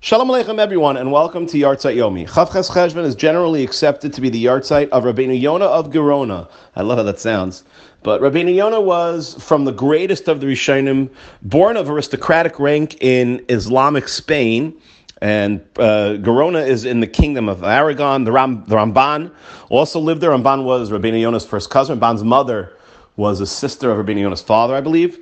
Shalom Aleichem, everyone, and welcome to Yartzeit Yomi. Chavches Cheshvan is generally accepted to be the Yartzeit of Rabbeinu Yonah of Gerona. I love how that sounds. But Rabbeinu Yonah was from the greatest of the Rishonim, born of aristocratic rank in Islamic Spain. And uh, Gerona is in the kingdom of Aragon. The, Ram, the Ramban also lived there. Ramban was Rabbeinu Yonah's first cousin. Ramban's mother was a sister of Rabbeinu Yonah's father, I believe.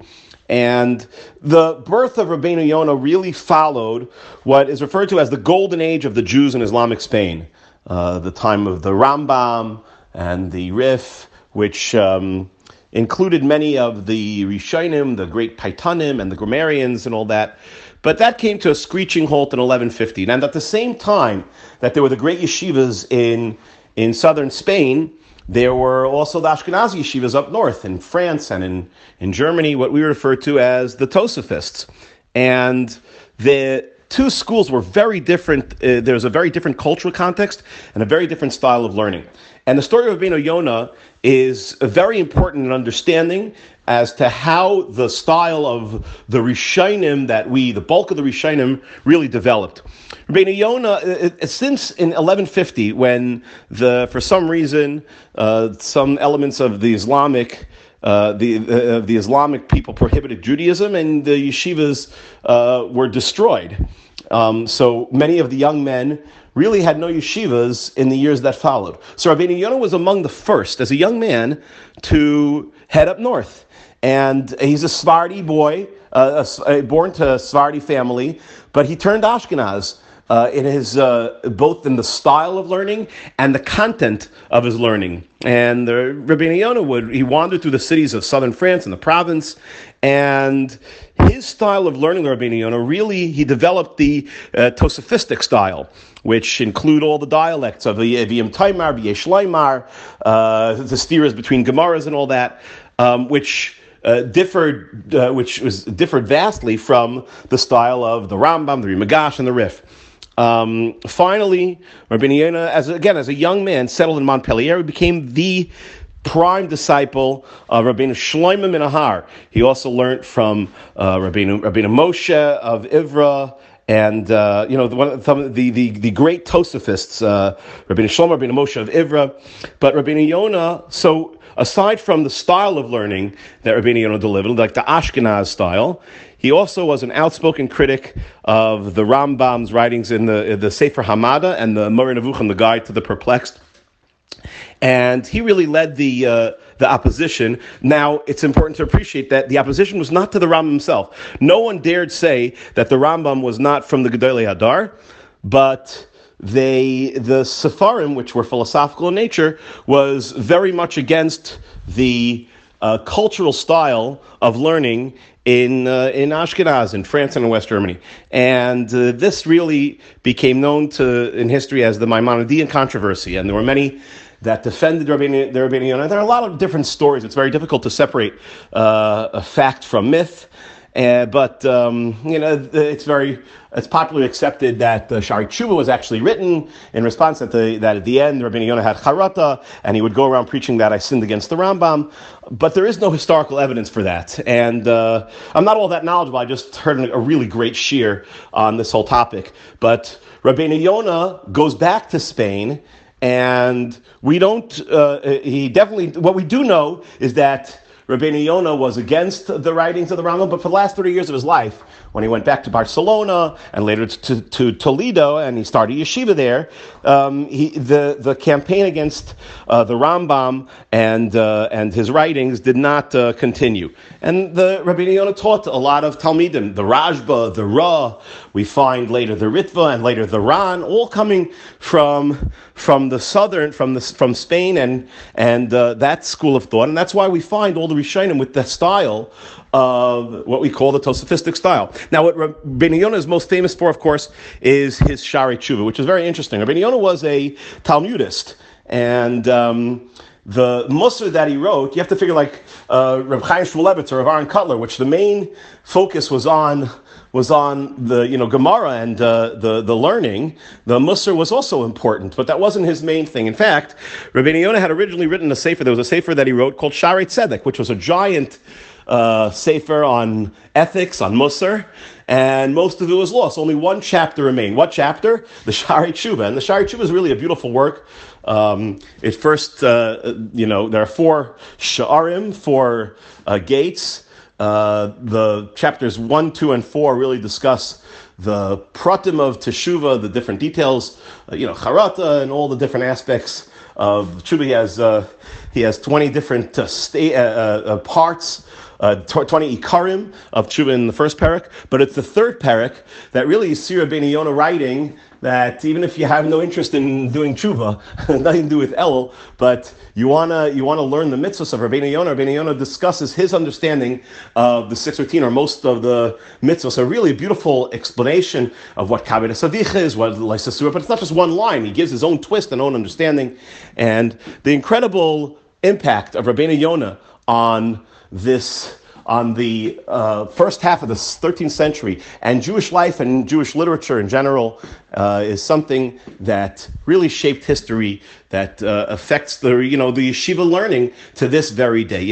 And the birth of Rabbeinu Yonah really followed what is referred to as the golden age of the Jews in Islamic Spain, uh, the time of the Rambam and the Rif, which um, included many of the Rishonim, the great Paitanim, and the grammarians and all that. But that came to a screeching halt in 1150. And at the same time that there were the great yeshivas in, in southern Spain, there were also the Ashkenazi yeshivas up north in France and in, in Germany, what we refer to as the Tosafists. And the two schools were very different. Uh, there's a very different cultural context and a very different style of learning. And the story of Rabbeinu Yonah is very important in understanding as to how the style of the Rishonim that we, the bulk of the Rishonim, really developed. Rabbeinu Yonah, uh, uh, since in 1150, when the for some reason uh, some elements of the Islamic uh, the uh, the Islamic people prohibited Judaism, and the yeshivas uh, were destroyed. Um, so many of the young men really had no yeshivas in the years that followed. So Rabbeinu Yonah was among the first, as a young man, to head up north. And he's a Sephardi boy, uh, born to a Sephardi family, but he turned Ashkenaz uh, in his uh, both in the style of learning and the content of his learning. And the Rabbi Yonah would he wandered through the cities of southern France and the Provence, and his style of learning the Rabbi Yonah really he developed the uh, Tosafistic style, which include all the dialects of the Evim Taimar, B'Yesh uh, the steers between Gemaras and all that, um, which uh, differed, uh, which was differed vastly from the style of the Rambam, the Ri Migash, and the Rif. Um, finally, Rabbi Yonah, as again as a young man, settled in Montpellier, became the prime disciple of Rabbeinu Shloimeh Minahar. He also learned from uh, Rabbeinu, Rabbeinu Moshe of Evreux and uh, you know the, one, the, the, the great Tosafists, uh, Rabbeinu Shlomo, Rabbeinu Moshe of Evreux, but Rabbeinu Yonah. So aside from the style of learning that Rabbeinu Yonah delivered, like the Ashkenaz style, he also was an outspoken critic of the Rambam's writings in the, the Sefer Hamada and the Moreh Nevuchim, the Guide to the Perplexed. And he really led the, uh, the opposition. Now, it's important to appreciate that the opposition was not to the Rambam himself. No one dared say that the Rambam was not from the Gedolei Hador, but they, the Sepharim, which were philosophical in nature, was very much against the uh, cultural style of learning in uh, in Ashkenaz, in France and in West Germany, and uh, this really became known to in history as the Maimonidean controversy. And there were many that defended the Yonah. There are a lot of different stories. It's very difficult to separate uh, a fact from myth. Uh, but um, you know, it's very it's popularly accepted that the Shari Tshuva was actually written in response that the, that at the end Rabbi Yonah had charata, and he would go around preaching that I sinned against the Rambam. But there is no historical evidence for that, and uh, I'm not all that knowledgeable. I just heard a really great shiur on this whole topic. But Rabbi Yonah goes back to Spain. And we don't, uh, he definitely, what we do know is that Rabbeinu Yonah was against the writings of the Rambam, but for the last 30 years of his life, when he went back to Barcelona and later to, to Toledo and he started yeshiva there, um, he, the, the campaign against uh, the Rambam and, uh, and his writings did not uh, continue. And the Rabbeinu Yonah taught a lot of Talmidim, the Rashba, the Ra, we find later the Ritva and later the Ran, all coming from, from the southern, from, the, from Spain and, and uh, that school of thought. And that's why we find all the Rishonim with the style of what we call the Tosafistic style. Now, what Rabbeinu Yonah is most famous for, of course, is his Shari Tshuva, which is very interesting. Rabbeinu Yonah was a Talmudist, and um, the Musar that he wrote, you have to figure like uh, Reb Chaim Shmulevitz or Rav Aaron Kotler, which the main focus was on was on the you know Gemara and uh, the the learning. The Musar was also important, but that wasn't his main thing. In fact, Rabbi Yonah had originally written a sefer. There was a sefer that he wrote called Shari Tzedek, which was a giant uh, sefer on ethics, on Musar, and most of it was lost. Only one chapter remained. What chapter? The Shari Tshuva. And the Shari Tshuva is really a beautiful work. Um, it first, uh, you know, there are four Sha'arim, four uh, gates. Uh, the chapters one, two, and four really discuss the pratim of teshuva, the different details, uh, you know, charata, and all the different aspects of teshuva. He has uh, he has twenty different uh, sta- uh, uh, parts uh, 20 Ikarim of Tshuva in the first parak, but it's the third parak that really is Sira Ben Yonah writing that even if you have no interest in doing Tshuva, nothing to do with El, but you wanna you wanna learn the mitzvahs of Rabbeinu Yonah. Rabbeinu Yonah discusses his understanding of the six routine or most of the mitzvahs. A really beautiful explanation of what Kabbalah Sadich is, what Lysa but it's not just one line. He gives his own twist and own understanding, and the incredible impact of Rabbeinu Yonah on this on the uh, first half of the 13th century, and Jewish life and Jewish literature in general uh, is something that really shaped history, that uh, affects the you know the yeshiva learning to this very day.